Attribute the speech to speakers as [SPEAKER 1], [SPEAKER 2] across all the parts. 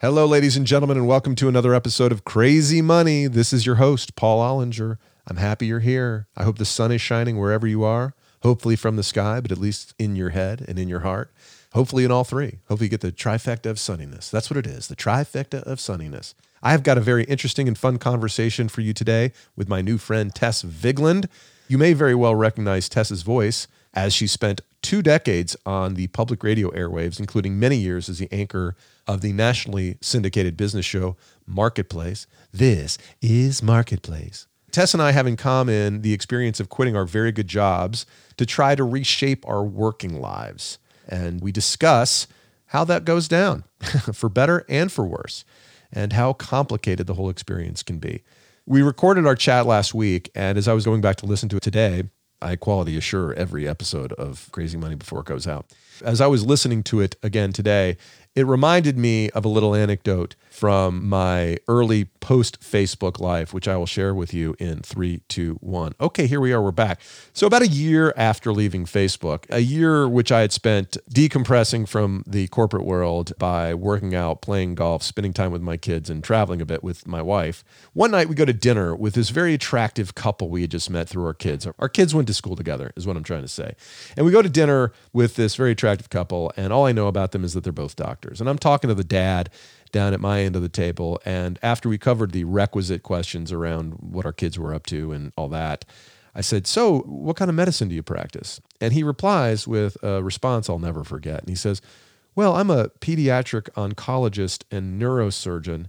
[SPEAKER 1] Hello, ladies and gentlemen, and welcome to another episode of Crazy Money. This is your host, Paul Ollinger. I'm happy you're here. I hope the sun is shining wherever you are, hopefully from the sky, but at least in your head and in your heart. Hopefully in all three. Hopefully you get the trifecta of sunniness. That's what it is, the trifecta of sunniness. I have got a very interesting and fun conversation for you today with my new friend Tess Vigeland. You may very well recognize Tess's voice as she spent two decades on the public radio airwaves, including many years as the anchor of the nationally syndicated business show Marketplace. This is Marketplace. Tess and I have in common the experience of quitting our very good jobs to try to reshape our working lives. And we discuss how that goes down for better and for worse, and how complicated the whole experience can be. We recorded our chat last week, and as I was going back to listen to it today, I quality assure every episode of Crazy Money before it goes out. As I was listening to it again today, it reminded me of a little anecdote from my early post Facebook life, which I will share with you in three, two, one. Okay, here we are. We're back. So, about a year after leaving Facebook, a year which I had spent decompressing from the corporate world by working out, playing golf, spending time with my kids, and traveling a bit with my wife. One night we go to dinner with this very attractive couple we had just met through our kids. Our kids went to school together, is what I'm trying to say. And we go to dinner with this very attractive couple, and all I know about them is that they're both doctors. And I'm talking to the dad down at my end of the table. And after we covered the requisite questions around what our kids were up to and all that, I said, So, what kind of medicine do you practice? And he replies with a response I'll never forget. And he says, Well, I'm a pediatric oncologist and neurosurgeon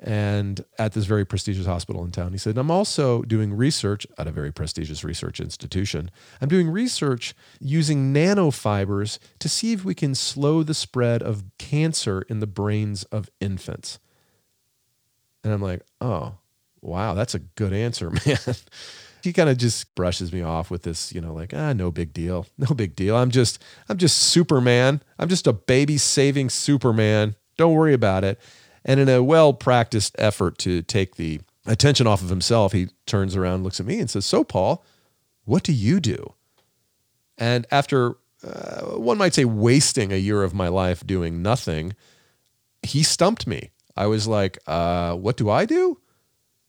[SPEAKER 1] and at this very prestigious hospital in town. He said, I'm also doing research at a very prestigious research institution. I'm doing research using nanofibers to see if we can slow the spread of cancer in the brains of infants. And I'm like, oh, wow, that's a good answer, man. he kind of just brushes me off with this, you know, like, ah, no big deal. No big deal. I'm just, I'm just Superman. I'm just a baby saving Superman. Don't worry about it. And in a well practiced effort to take the attention off of himself, he turns around, looks at me, and says, So, Paul, what do you do? And after uh, one might say wasting a year of my life doing nothing, he stumped me. I was like, uh, "What do I do?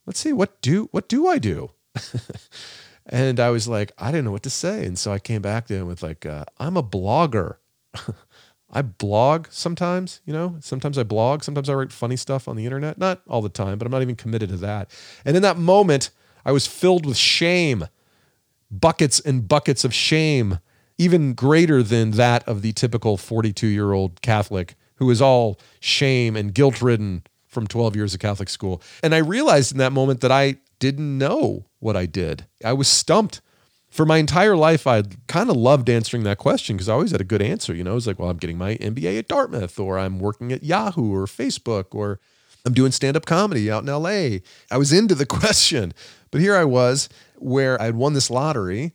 [SPEAKER 1] Let's see. What do what do I do?" and I was like, I didn't know what to say, and so I came back to him with like, uh, "I'm a blogger." I blog sometimes, you know, sometimes I blog, sometimes I write funny stuff on the internet. Not all the time, but I'm not even committed to that. And in that moment, I was filled with shame, buckets and buckets of shame, even greater than that of the typical 42 year old Catholic who is all shame and guilt ridden from 12 years of Catholic school. And I realized in that moment that I didn't know what I did. I was stumped for my entire life, I kind of loved answering that question because I always had a good answer. You know, it's like, well, I'm getting my MBA at Dartmouth, or I'm working at Yahoo or Facebook, or I'm doing stand up comedy out in LA. I was into the question. But here I was where I'd won this lottery.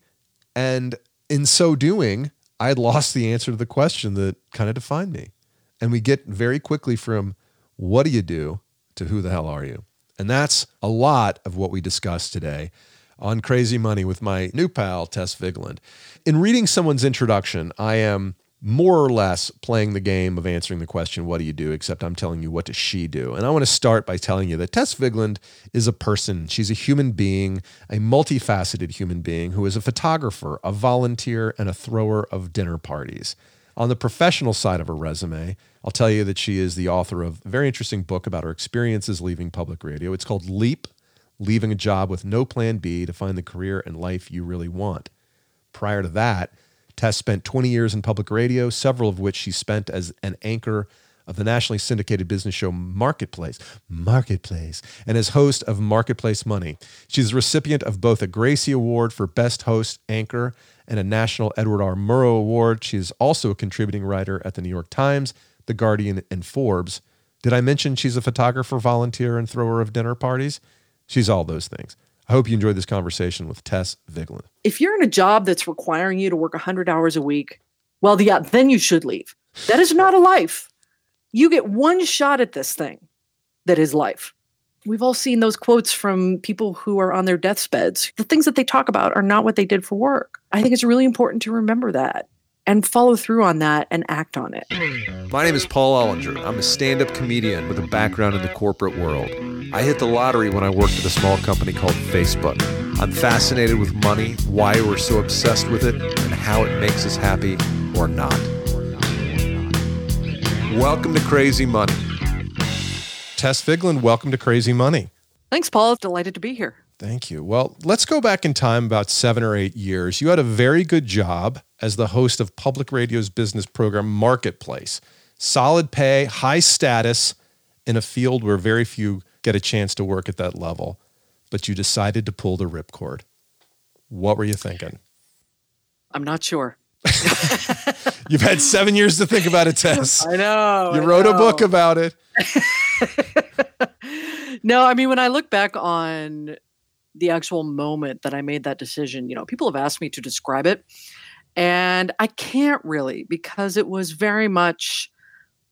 [SPEAKER 1] And in so doing, I had lost the answer to the question that kind of defined me. And we get very quickly from what do you do to who the hell are you? And that's a lot of what we discussed today on Crazy Money with my new pal, Tess Vigeland. In reading someone's introduction, I am more or less playing the game of answering the question, What do you do? except I'm telling you, What does she do? And I want to start by telling you that Tess Vigeland is a person. She's a human being, a multifaceted human being who is a photographer, a volunteer, and a thrower of dinner parties. On the professional side of her resume, I'll tell you that she is the author of a very interesting book about her experiences leaving public radio. It's called Leap leaving a job with no plan B to find the career and life you really want. Prior to that, Tess spent 20 years in public radio, several of which she spent as an anchor of the nationally syndicated business show Marketplace, Marketplace, and as host of Marketplace Money. She's the recipient of both a Gracie Award for Best Host Anchor and a National Edward R. Murrow Award. She is also a contributing writer at the New York Times, The Guardian, and Forbes. Did I mention she's a photographer, volunteer, and thrower of dinner parties? She's all those things. I hope you enjoyed this conversation with Tess Vigeland.
[SPEAKER 2] If you're in a job that's requiring you to work 100 hours a week, well, yeah, then you should leave. That is not a life. You get one shot at this thing that is life. We've all seen those quotes from people who are on their deathbeds. The things that they talk about are not what they did for work. I think it's really important to remember that. And follow through on that and act on it.
[SPEAKER 1] My name is Paul Ollinger. I'm a stand up comedian with a background in the corporate world. I hit the lottery when I worked at a small company called Facebook. I'm fascinated with money, why we're so obsessed with it, and how it makes us happy or not. Welcome to Crazy Money. Tess Vigeland, welcome to Crazy Money.
[SPEAKER 2] Thanks, Paul. Delighted to be here.
[SPEAKER 1] Thank you. Well, let's go back in time about seven or eight years. You had a very good job as the host of public radio's business program Marketplace. Solid pay, high status in a field where very few get a chance to work at that level. But you decided to pull the ripcord. What were you thinking?
[SPEAKER 2] I'm not sure.
[SPEAKER 1] You've had seven years to think about it, Tess.
[SPEAKER 2] I know.
[SPEAKER 1] You
[SPEAKER 2] I
[SPEAKER 1] wrote
[SPEAKER 2] know.
[SPEAKER 1] a book about it.
[SPEAKER 2] no, I mean, when I look back on the actual moment that I made that decision, you know, people have asked me to describe it. And I can't really because it was very much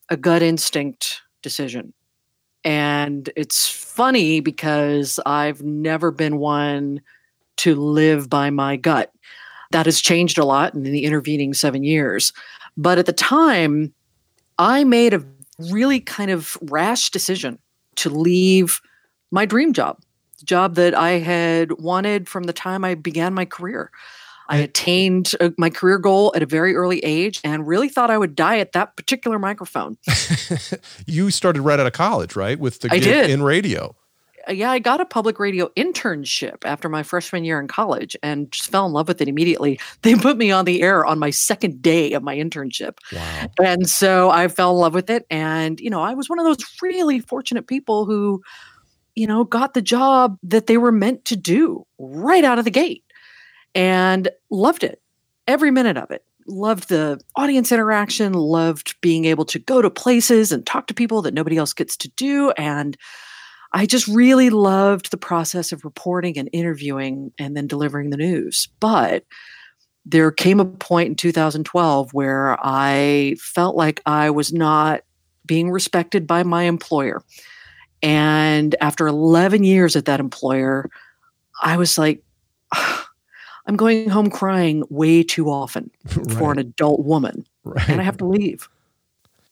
[SPEAKER 2] a gut instinct decision. And it's funny because I've never been one to live by my gut. That has changed a lot in the intervening seven years. But at the time, I made a really kind of rash decision to leave my dream job, job that I had wanted from the time I began my career. I attained uh, my career goal at a very early age and really thought I would die at that particular microphone.
[SPEAKER 1] you started right out of college, right? With the
[SPEAKER 2] I
[SPEAKER 1] gig
[SPEAKER 2] did.
[SPEAKER 1] in radio.
[SPEAKER 2] Uh, yeah, I got a public radio internship after my freshman year in college and just fell in love with it immediately. They put me on the air on my second day of my internship.
[SPEAKER 1] Wow.
[SPEAKER 2] And so I fell in love with it. And, you know, I was one of those really fortunate people who, you know, got the job that they were meant to do right out of the gate and loved it, every minute of it. Loved the audience interaction, loved being able to go to places and talk to people that nobody else gets to do. And I just really loved the process of reporting and interviewing and then delivering the news. But there came a point in 2012 where I felt like I was not being respected by my employer. And after 11 years at that employer, I was like, I'm going home crying way too often for an adult woman,
[SPEAKER 1] Right.
[SPEAKER 2] and I have to leave.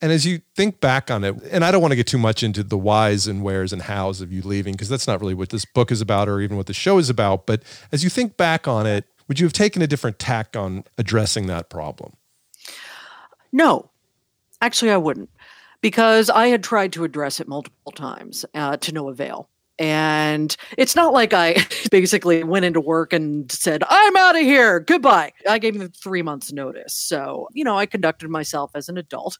[SPEAKER 1] And as you think back on it, and I don't want to get too much into the whys and wheres and hows of you leaving, because that's not really what this book is about or even what the show is about. But as you think back on it, would you have taken a different tack on addressing that problem?
[SPEAKER 2] No, actually, I wouldn't, because I had tried to address it multiple times uh, to no avail. And it's not like I basically went into work and said, I'm out of here, goodbye. I gave them three months' notice. So, you know, I conducted myself as an adult,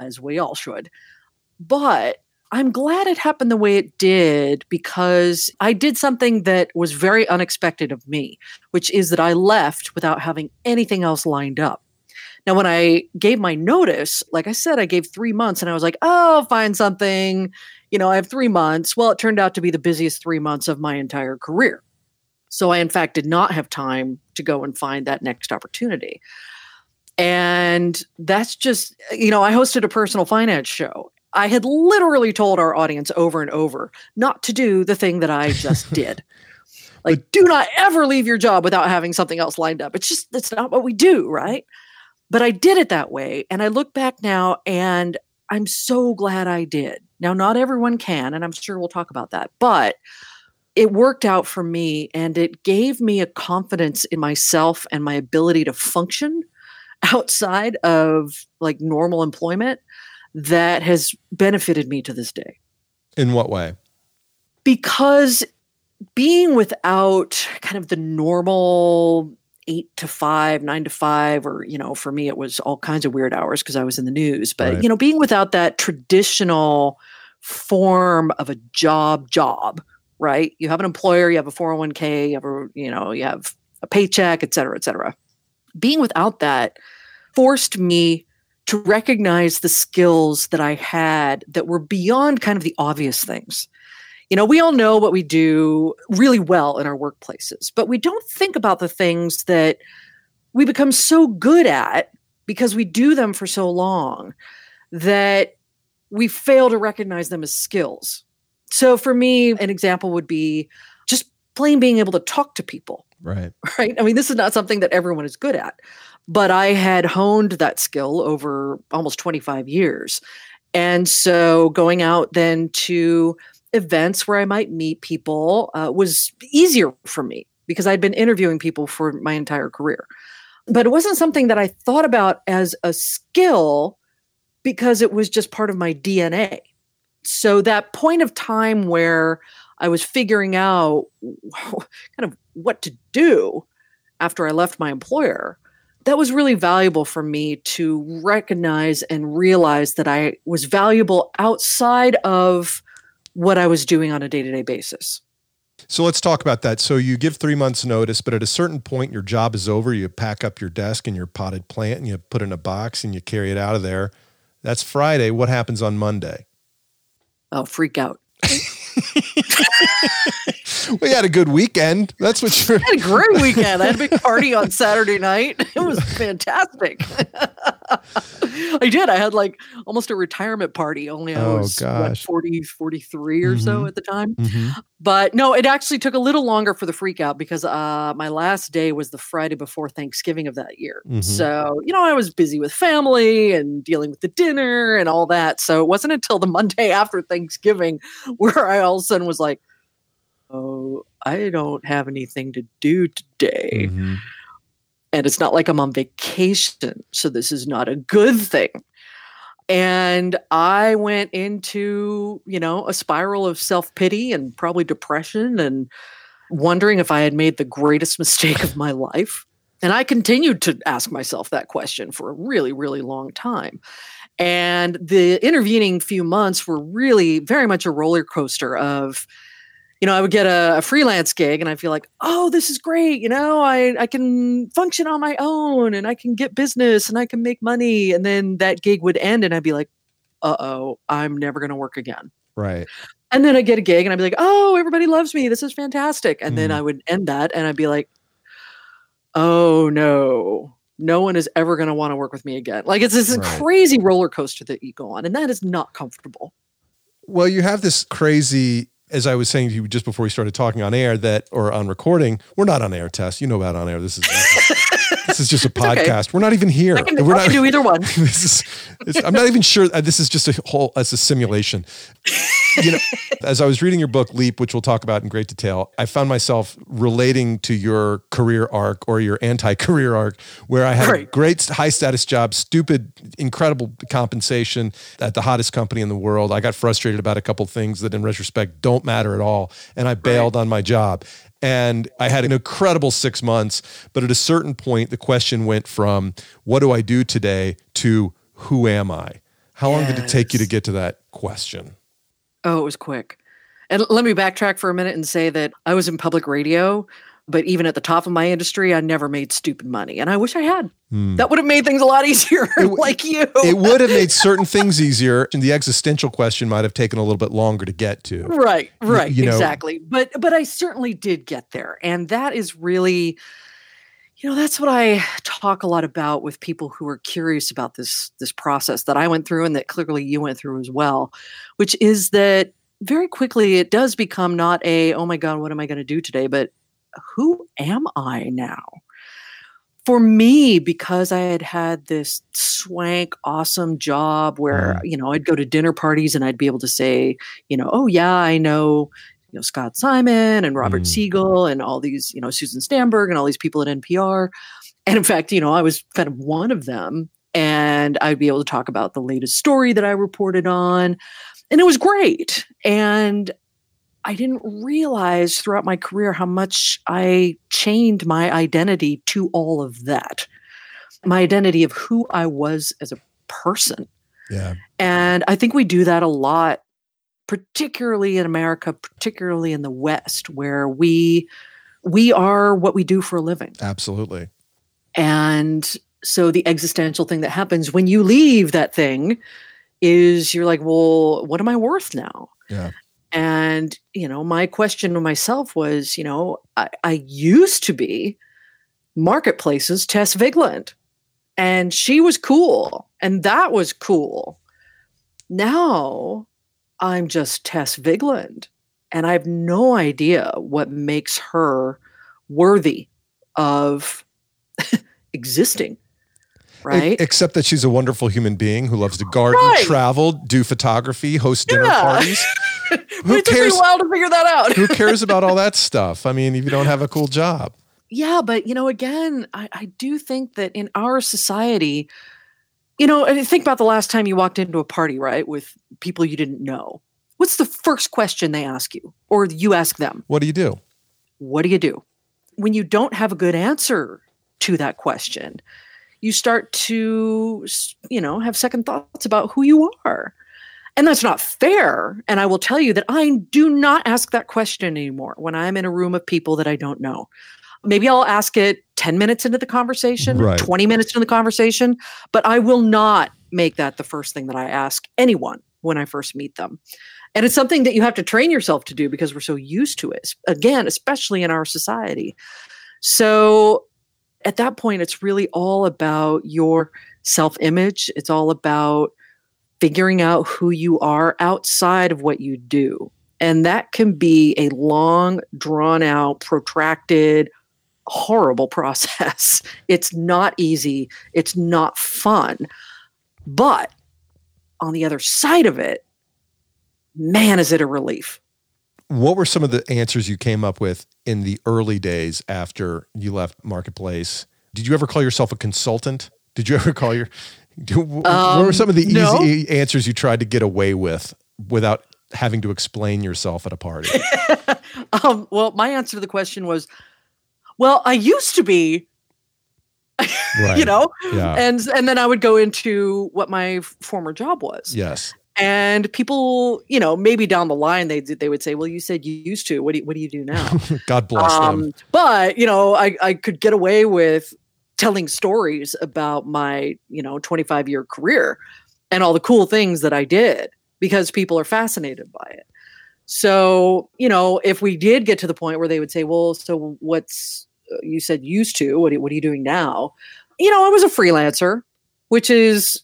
[SPEAKER 2] as we all should. But I'm glad it happened the way it did because I did something that was very unexpected of me, which is that I left without having anything else lined up. Now, when I gave my notice, like I said, I gave three months and I was like, oh, I'll find something. You know, I have three months. Well, it turned out to be the busiest three months of my entire career. So I, in fact, did not have time to go and find that next opportunity. And that's just, you know, I hosted a personal finance show. I had literally told our audience over and over not to do the thing that I just did. Like, do not ever leave your job without having something else lined up. It's just, that's not what we do, right? But I did it that way. And I look back now and I'm so glad I did. Now, not everyone can, and I'm sure we'll talk about that, but it worked out for me and it gave me a confidence in myself and my ability to function outside of like normal employment that has benefited me to this day.
[SPEAKER 1] In what way?
[SPEAKER 2] Because being without kind of the normal eight to five, nine to five, or, you know, for me, it was all kinds of weird hours because I was in the news. But,
[SPEAKER 1] Right.
[SPEAKER 2] you know, being without that traditional form of a job, job, right? You have an employer, you have a 401k, you have a, you know, you have a paycheck, et cetera, et cetera. Being without that forced me to recognize the skills that I had that were beyond kind of the obvious things. You know, we all know what we do really well in our workplaces, but we don't think about the things that we become so good at because we do them for so long that we fail to recognize them as skills. So for me, an example would be just plain being able to talk to people
[SPEAKER 1] Right.
[SPEAKER 2] right? I mean, this is not something that everyone is good at, but I had honed that skill over almost 25 years. And so going out then to events where I might meet people uh, was easier for me because I'd been interviewing people for my entire career. But it wasn't something that I thought about as a skill because it was just part of my DNA. So that point of time where I was figuring out kind of what to do after I left my employer, that was really valuable for me to recognize and realize that I was valuable outside of what I was doing on a day to day basis.
[SPEAKER 1] So let's talk about that. So you give three months notice, but at a certain point, your job is over. You pack up your desk and your potted plant and you put it in a box and you carry it out of there. That's Friday. What happens on Monday?
[SPEAKER 2] I'll freak out.
[SPEAKER 1] we had a good weekend. That's what you're.
[SPEAKER 2] I had a great weekend. I had a big party on Saturday night. It was fantastic. I did. I had like almost a retirement party, only I
[SPEAKER 1] Oh,
[SPEAKER 2] was what, 40, 43 or so
[SPEAKER 1] Mhm.
[SPEAKER 2] at the time.
[SPEAKER 1] Mhm.
[SPEAKER 2] But no, it actually took a little longer for the freak out because uh, my last day was the Friday before Thanksgiving of that year.
[SPEAKER 1] Mhm.
[SPEAKER 2] So, you know, I was busy with family and dealing with the dinner and all that. So it wasn't until the Monday after Thanksgiving where I all of a sudden was like, oh, I don't have anything to do today.
[SPEAKER 1] Mhm.
[SPEAKER 2] And it's not like I'm on vacation. So this is not a good thing. And I went into, you know, a spiral of self pity and probably depression and wondering if I had made the greatest mistake of my life. And I continued to ask myself that question for a really, really long time. And the intervening few months were really very much a roller coaster of, you know, I would get a, a freelance gig and I feel like, oh, this is great. You know, I, I can function on my own and I can get business and I can make money. And then that gig would end and I'd be like, uh oh, I'm never going to work again.
[SPEAKER 1] Right.
[SPEAKER 2] And then I'd get a gig and I'd be like, oh, everybody loves me. This is fantastic. And then
[SPEAKER 1] Mm.
[SPEAKER 2] I would end that and I'd be like, oh no, no one is ever going to want to work with me again. Like it's this
[SPEAKER 1] Right.
[SPEAKER 2] crazy roller coaster that you go on. And that is not comfortable.
[SPEAKER 1] Well, you have this crazy, as I was saying to you just before we started talking on air, that or on recording. We're not on air, Tess. You know about on air. This is this is just a
[SPEAKER 2] It's okay.
[SPEAKER 1] podcast. We're not even here.
[SPEAKER 2] I can,
[SPEAKER 1] We're
[SPEAKER 2] I
[SPEAKER 1] not.
[SPEAKER 2] can do either one.
[SPEAKER 1] this is. I'm not even sure. uh, This is just a whole. As a simulation. You know, as I was reading your book Leap, which we'll talk about in great detail, I found myself relating to your career arc or your anti-career arc, where I had a great high status job, stupid, incredible compensation at the hottest company in the world. I got frustrated about a couple things that, in retrospect, don't matter at all, and I bailed on my job. And I had an incredible six months, but at a certain point, the question went from "What do I do today?" to "Who am I?" How long did it take you to get to that question?
[SPEAKER 2] Oh, it was quick. And let me backtrack for a minute and say that I was in public radio, but even at the top of my industry, I never made stupid money. And I wish I had.
[SPEAKER 1] Hmm.
[SPEAKER 2] That would have made things a lot easier,
[SPEAKER 1] w-
[SPEAKER 2] like you.
[SPEAKER 1] it would have made certain things easier and the existential question might have taken a little bit longer to get to
[SPEAKER 2] right, right,
[SPEAKER 1] you know-
[SPEAKER 2] exactly. But but I certainly did get there. And that is really you know, that's what I talk a lot about with people who are curious about this this process that I went through and that clearly you went through as well, which is that very quickly it does become not a oh my god, what am I going to do today, but who am I now? For me, because I had had this swank, awesome job where,
[SPEAKER 1] Mm.
[SPEAKER 2] you know, I'd go to dinner parties and I'd be able to say, you know, oh, yeah, I know, you know, Scott Simon and Robert
[SPEAKER 1] Mm.
[SPEAKER 2] Siegel and all these, you know, Susan Stamberg and all these people at NPR. And in fact, you know, I was kind of one of them. And I'd be able to talk about the latest story that I reported on. And it was great. And I didn't realize throughout my career how much I chained my identity to all of that. My identity of who I was as a person.
[SPEAKER 1] yeah
[SPEAKER 2] And I think we do that a lot, particularly in America, particularly in the West, where we we are what we do for a living.
[SPEAKER 1] absolutely
[SPEAKER 2] And so the existential thing that happens when you leave that thing is you're like, well, what am I worth now?
[SPEAKER 1] Yeah.
[SPEAKER 2] And, you know, my question to myself was, you know, I, I used to be marketplaces Tess Vigeland. And she was cool. And that was cool. Now I'm just Tess Vigeland. And I have no idea what makes her worthy of existing. right?
[SPEAKER 1] Except that she's a wonderful human being who loves to garden,
[SPEAKER 2] Right.
[SPEAKER 1] travel, do photography, host dinner
[SPEAKER 2] Yeah.
[SPEAKER 1] parties. Who
[SPEAKER 2] it took me
[SPEAKER 1] cares?
[SPEAKER 2] a while to figure that out.
[SPEAKER 1] who cares about all that stuff? I mean, if you don't have a cool job.
[SPEAKER 2] Yeah, but you know, again, I, I do think that in our society, you know, I mean, think about the last time you walked into a party, right, with people you didn't know. What's the first question they ask you, or you ask them?
[SPEAKER 1] What do you do?
[SPEAKER 2] What do you do? When you don't have a good answer to that question, you start to, you know, have second thoughts about who you are. And that's not fair. And I will tell you that I do not ask that question anymore when I'm in a room of people that I don't know. Maybe I'll ask it 10 minutes into the conversation,
[SPEAKER 1] Right.
[SPEAKER 2] 20 minutes into the conversation, but I will not make that the first thing that I ask anyone when I first meet them. And it's something that you have to train yourself to do because we're so used to it, again, especially in our society. So at that point, it's really all about your self image. It's all about figuring out who you are outside of what you do. And that can be a long, drawn out, protracted, horrible process. It's not easy, it's not fun. But on the other side of it, man, is it a relief.
[SPEAKER 1] What were some of the answers you came up with in the early days after you left Marketplace? Did you ever call yourself a consultant? Did you ever call your do, what were
[SPEAKER 2] Um,
[SPEAKER 1] some of the
[SPEAKER 2] no.
[SPEAKER 1] easy answers you tried to get away with without having to explain yourself at a party?
[SPEAKER 2] Um, well, my answer to the question was, well, I used to be,
[SPEAKER 1] Right.
[SPEAKER 2] you know,
[SPEAKER 1] Yeah.
[SPEAKER 2] and and then I would go into what my former job was,
[SPEAKER 1] yes.
[SPEAKER 2] and people, you know, maybe down the line they they would say, well, you said you used to. What do you, what do you do now?
[SPEAKER 1] God bless them.
[SPEAKER 2] um, but you know, I I could get away with telling stories about my you know 25 year career and all the cool things that I did because people are fascinated by it. So, you know, if we did get to the point where they would say, well, so what's uh, you said used to, what, what are you doing now? You know, I was a freelancer, which is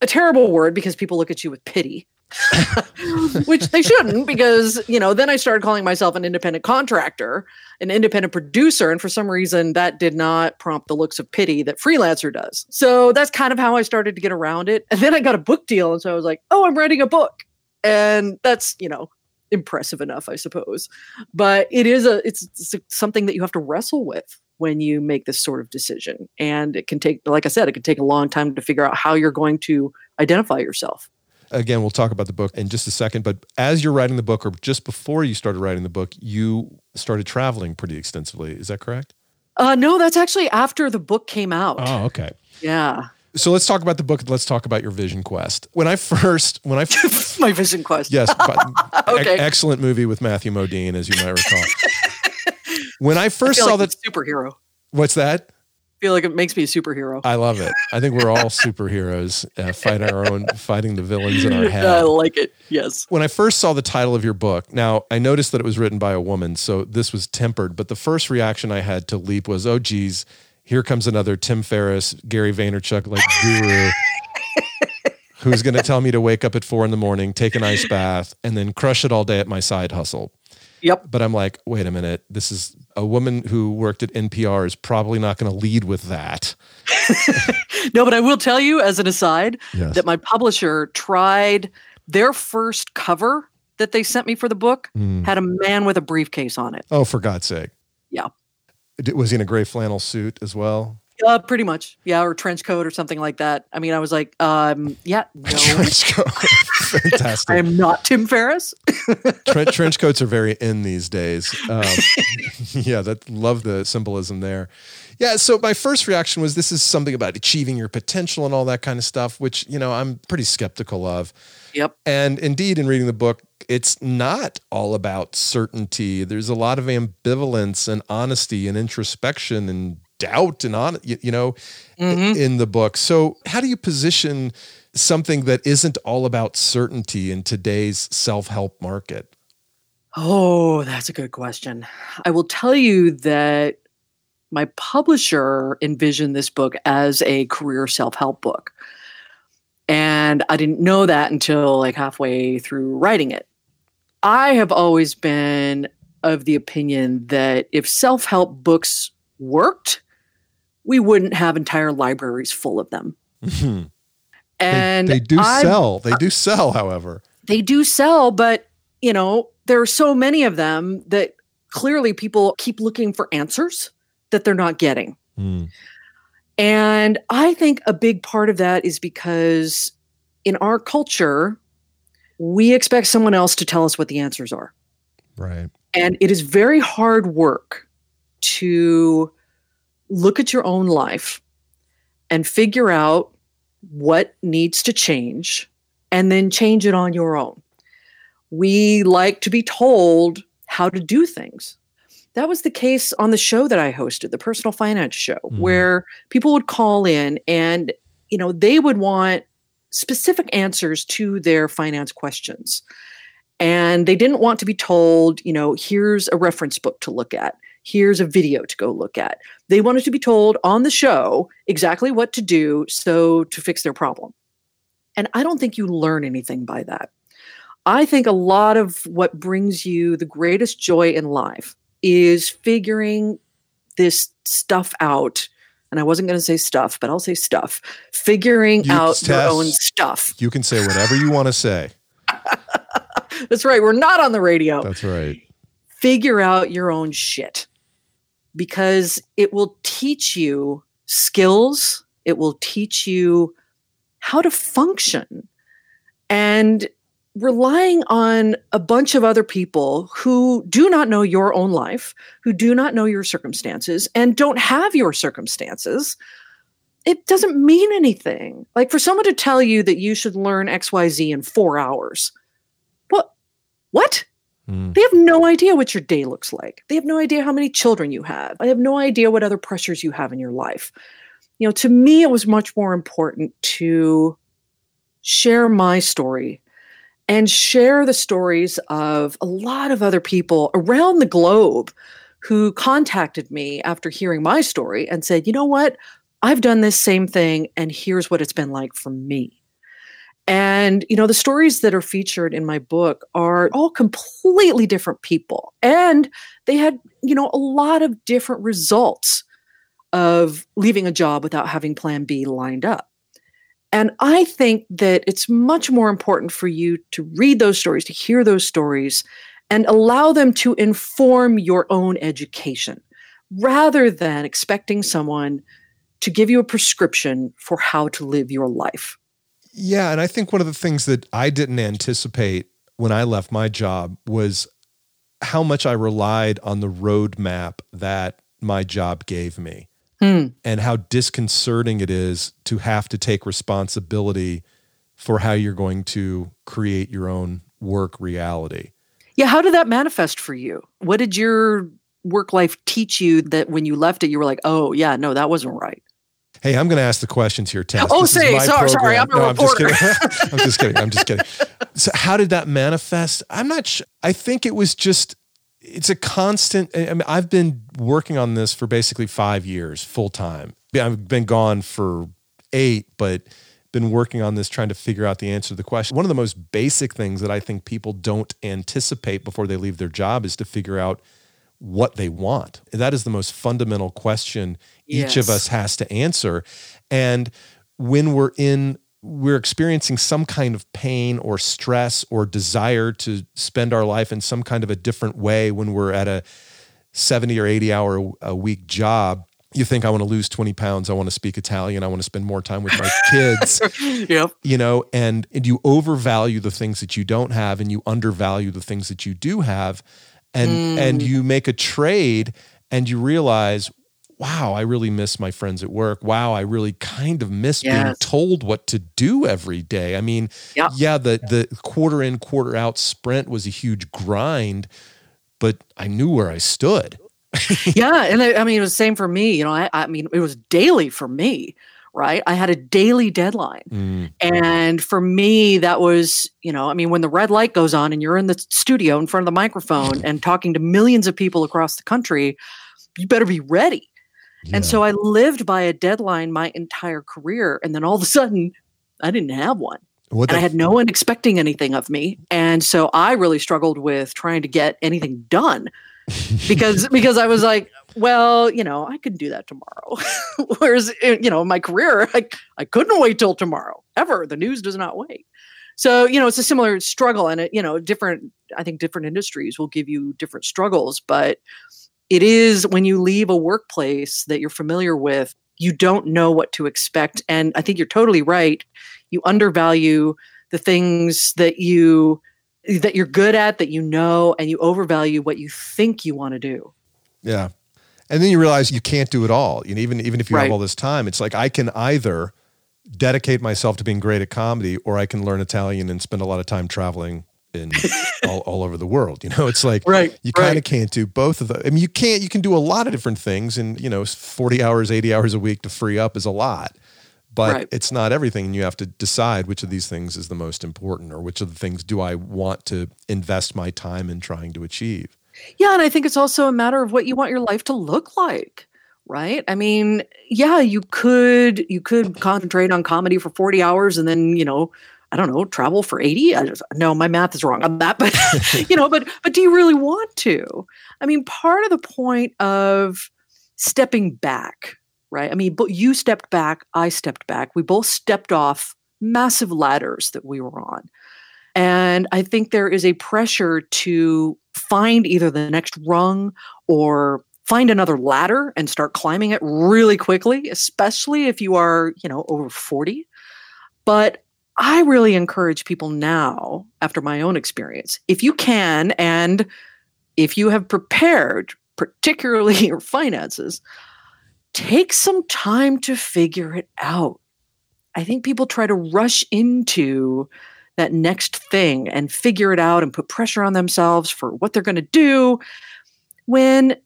[SPEAKER 2] a terrible word because people look at you with pity, which they shouldn't because, you know, then I started calling myself an independent contractor, an independent producer. And for some reason, that did not prompt the looks of pity that freelancer does. So that's kind of how I started to get around it. And then I got a book deal. And so I was like, oh, I'm writing a book. And that's, you know, impressive enough, I suppose. But it is a it's, it's something that you have to wrestle with when you make this sort of decision. And it can take, like I said, it can take a long time to figure out how you're going to identify yourself.
[SPEAKER 1] Again, we'll talk about the book in just a second. But as you're writing the book, or just before you started writing the book, you started traveling pretty extensively. Is that correct?
[SPEAKER 2] Uh, no, that's actually after the book came out.
[SPEAKER 1] Oh, okay.
[SPEAKER 2] Yeah.
[SPEAKER 1] So let's talk about the book. Let's talk about your vision quest. When I first, when I
[SPEAKER 2] My vision quest.
[SPEAKER 1] yes,
[SPEAKER 2] Okay.
[SPEAKER 1] e- excellent movie with Matthew Modine, as you might recall. when I
[SPEAKER 2] I
[SPEAKER 1] first
[SPEAKER 2] feel
[SPEAKER 1] saw
[SPEAKER 2] like
[SPEAKER 1] that,
[SPEAKER 2] superhero.
[SPEAKER 1] what's that?
[SPEAKER 2] I feel like it makes me a superhero.
[SPEAKER 1] I love it. I think we're all superheroes, uh, fighting our own, fighting the villains in our head.
[SPEAKER 2] I like it. Yes.
[SPEAKER 1] when I first saw the title of your book, now I noticed that it was written by a woman, so this was tempered. But the first reaction I had to leap was, "Oh, geez, here comes another Tim Ferriss, Gary Vaynerchuk like guru, who's going to tell me to wake up at four in the morning, take an ice bath, and then crush it all day at my side hustle."
[SPEAKER 2] Yep.
[SPEAKER 1] But I'm like, wait a minute, this is a woman who worked at NPR is probably not going to lead with that.
[SPEAKER 2] No, but I will tell you as an aside
[SPEAKER 1] Yes.
[SPEAKER 2] that my publisher tried their first cover that they sent me for the book
[SPEAKER 1] Mm.
[SPEAKER 2] had a man with a briefcase on it.
[SPEAKER 1] Oh, for God's sake.
[SPEAKER 2] Yeah.
[SPEAKER 1] Was he in a gray flannel suit as well?
[SPEAKER 2] Uh, pretty much. Yeah, or trench coat or something like that. I mean, I was like, um, yeah, no,
[SPEAKER 1] Trench coat. Fantastic.
[SPEAKER 2] I am not Tim Ferriss.
[SPEAKER 1] Trench, trench coats are very in these days. Um, yeah, that love the symbolism there. Yeah, so my first reaction was this is something about achieving your potential and all that kind of stuff, which you know I'm pretty skeptical of.
[SPEAKER 2] Yep.
[SPEAKER 1] And indeed, in reading the book, it's not all about certainty. There's a lot of ambivalence and honesty and introspection and doubt and on you, you know
[SPEAKER 2] Mhm.
[SPEAKER 1] in the book. So how do you position something that isn't all about certainty in today's self-help market?
[SPEAKER 2] Oh, that's a good question. I will tell you that my publisher envisioned this book as a career self help book. And I didn't know that until like halfway through writing it. I have always been of the opinion that if self help books worked, we wouldn't have entire libraries full of them.
[SPEAKER 1] Mhm.
[SPEAKER 2] And
[SPEAKER 1] they, they do
[SPEAKER 2] I-
[SPEAKER 1] sell. They do sell, however.
[SPEAKER 2] they do sell, but you know, there are so many of them that clearly people keep looking for answers that they're not getting.
[SPEAKER 1] Mm.
[SPEAKER 2] And I think a big part of that is because in our culture, we expect someone else to tell us what the answers are.
[SPEAKER 1] Right.
[SPEAKER 2] And it is very hard work to look at your own life and figure out what needs to change and then change it on your own. We like to be told how to do things. That was the case on the show that I hosted, the personal finance show,
[SPEAKER 1] Mhm.
[SPEAKER 2] where people would call in and you know, they would want specific answers to their finance questions. And they didn't want to be told, you know, here's a reference book to look at, here's a video to go look at. They wanted to be told on the show exactly what to do so to fix their problem. And I don't think you learn anything by that. I think a lot of what brings you the greatest joy in life is figuring this stuff out. And I wasn't going to say stuff, but I'll say stuff. Figuring
[SPEAKER 1] You-
[SPEAKER 2] out your own stuff.
[SPEAKER 1] You can say whatever you want to say.
[SPEAKER 2] That's right. We're not on the radio.
[SPEAKER 1] That's right.
[SPEAKER 2] Figure out your own shit because it will teach you skills, it will teach you how to function. And relying on a bunch of other people who do not know your own life, who do not know your circumstances, and don't have your circumstances, it doesn't mean anything. Like for someone to tell you that you should learn XYZ in four hours? What?
[SPEAKER 1] Mm.
[SPEAKER 2] They have no idea what your day looks like. They have no idea how many children you have. They have no idea what other pressures you have in your life. You know, to me, it was much more important to share my story and share the stories of a lot of other people around the globe who contacted me after hearing my story and said, you know what? I've done this same thing, and here's what it's been like for me. And, you know, the stories that are featured in my book are all completely different people. And they had, you know, a lot of different results of leaving a job without having plan B lined up. And I think that it's much more important for you to read those stories, to hear those stories, and allow them to inform your own education rather than expecting someone to give you a prescription for how to live your life.
[SPEAKER 1] Yeah, and I think one of the things that I didn't anticipate when I left my job was how much I relied on the roadmap that my job gave me
[SPEAKER 2] Hmm.
[SPEAKER 1] and how disconcerting it is to have to take responsibility for how you're going to create your own work reality.
[SPEAKER 2] Yeah, how did that manifest for you? What did your work life teach you that when you left it, you were like, oh, yeah, no, that wasn't right?
[SPEAKER 1] Hey, I'm going to ask the questions here, Tess.
[SPEAKER 2] Oh,
[SPEAKER 1] This is
[SPEAKER 2] say,
[SPEAKER 1] my
[SPEAKER 2] sorry, sorry, I'm a
[SPEAKER 1] no, I'm just
[SPEAKER 2] reporter.
[SPEAKER 1] kidding. I'm just kidding. I'm just kidding. So, how did that manifest? I'm not sure. I think it was just. It's a constant. I mean, I've been working on this for basically five years, full time. I've been gone for eight, but been working on this, trying to figure out the answer to the question. One of the most basic things that I think people don't anticipate before they leave their job is to figure out what they want. That is the most fundamental question each of us has to answer. And when we're in, we're experiencing some kind of pain or stress or desire to spend our life in some kind of a different way when we're at a 70 or 80 hour a week job. You think, I want to lose 20 pounds. I want to speak Italian. I want to spend more time with my kids
[SPEAKER 2] yep.
[SPEAKER 1] you know and and you overvalue the things that you don't have and you undervalue the things that you do have and and
[SPEAKER 2] Mm.
[SPEAKER 1] you make a trade and you realize wow i really miss my friends at work wow i really kind of miss being told what to do every day i mean
[SPEAKER 2] Yeah.
[SPEAKER 1] yeah the the quarter in quarter out sprint was a huge grind but i knew where i stood
[SPEAKER 2] yeah, and I, I mean, it was the same for me. You know, I, I mean, it was daily for me, right? I had a daily deadline.
[SPEAKER 1] Mm,
[SPEAKER 2] And for me, that was, you know, I mean, when the red light goes on and you're in the studio in front of the microphone and talking to millions of people across the country, you better be ready.
[SPEAKER 1] Yeah.
[SPEAKER 2] And so I lived by a deadline my entire career. And then all of a sudden, I didn't have one.
[SPEAKER 1] what
[SPEAKER 2] And I had no one expecting anything of me. And so I really struggled with trying to get anything done because because I was like, well, you know, I could do that tomorrow. Whereas, eh, you know, my career, I, I couldn't wait till tomorrow ever. The news does not wait. So, you know, it's a similar struggle and it, you know, different, I think different industries will give you different struggles, but it is when you leave a workplace that you're familiar with, you don't know what to expect. And I think you're totally right. You undervalue the things that you that you're good at, that you know, and you overvalue what you think you want to do.
[SPEAKER 1] Yeah. And then you realize you can't do it all. You know, even even if you
[SPEAKER 2] Right.
[SPEAKER 1] have all this time, it's like I can either dedicate myself to being great at comedy or I can learn Italian and spend a lot of time traveling in all, all over the world. You know, it's like
[SPEAKER 2] Right,
[SPEAKER 1] you kind of
[SPEAKER 2] right.
[SPEAKER 1] can't do both of them. I mean, you can't you can do a lot of different things and you know, 40 hours, 80 hours a week to free up is a lot. But
[SPEAKER 2] Right.
[SPEAKER 1] it's not everything and you have to decide which of these things is the most important or which of the things do I want to invest my time in trying to achieve.
[SPEAKER 2] Yeah, and I think it's also a matter of what you want your life to look like, right? I mean, yeah, you could you could concentrate on comedy for 40 hours and then, you know, I don't know, travel for 80. I just no, my math is wrong on that, but you know, but but do you really want to? I mean, part of the point of stepping back, right? I mean, but you stepped back, I stepped back. We both stepped off massive ladders that we were on. And I think there is a pressure to find either the next rung or find another ladder and start climbing it really quickly, especially if you are, you know, over 40. But I really encourage people now, after my own experience, if you can, and if you have prepared, particularly your finances, take some time to figure it out. I think people try to rush into that next thing and figure it out and put pressure on themselves for what they're going to do when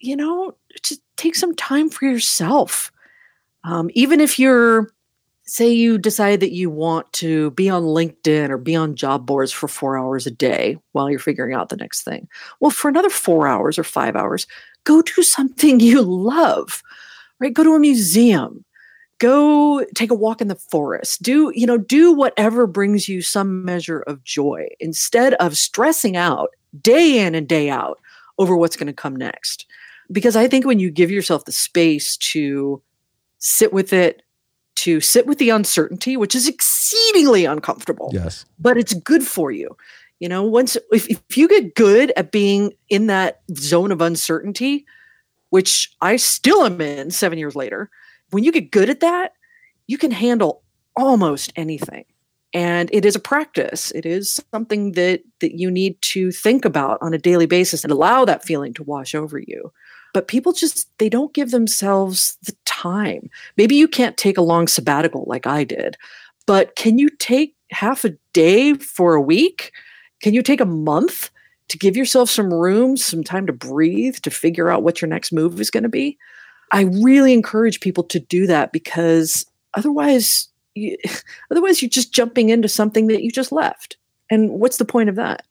[SPEAKER 2] you know just take some time for yourself um, even if you're say you decide that you want to be on linkedin or be on job boards for four hours a day while you're figuring out the next thing well for another four hours or five hours go do something you love right? Go to a museum. Go take a walk in the forest. Do you know do whatever brings you some measure of joy instead of stressing out day in and day out over what's going to come next. Because i think when you give yourself the space to sit with it to sit with the uncertainty which is exceedingly uncomfortable
[SPEAKER 1] Yes.
[SPEAKER 2] but it's good for you. You know once if, if you get good at being in that zone of uncertainty which i still am in seven years later when you get good at that you can handle almost anything. And it is a practice. It is something that that you need to think about on a daily basis and allow that feeling to wash over you but people just they don't give themselves the time. Maybe you can't take a long sabbatical like i did but can you take half a day for a week? Can you take a month to give yourself some room some time to breathe to figure out what your next move is going to be? I really encourage people to do that because otherwise you, otherwise you're just jumping into something that you just left. And what's the point of that?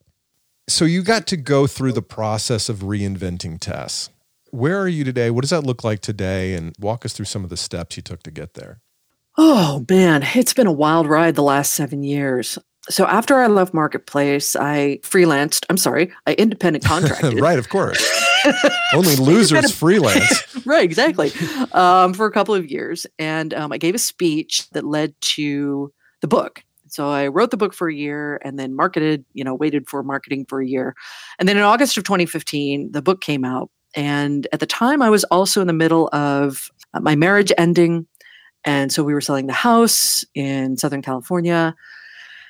[SPEAKER 1] So you got to go through the process of reinventing Tess. Where are you today? What does that look like today? And walk us through some of the steps you took to get there.
[SPEAKER 2] Oh man, it's been a wild ride the last seven years. So after I left Marketplace, I freelanced. I'm sorry, I independent contracted.
[SPEAKER 1] right, of course. Only losers freelance.
[SPEAKER 2] right, exactly. Um, for a couple of years, and um, I gave a speech that led to the book. So I wrote the book for a year, and then marketed. You know, waited for marketing for a year, and then in August of 2015, the book came out. And at the time, I was also in the middle of uh, my marriage ending, and so we were selling the house in Southern California.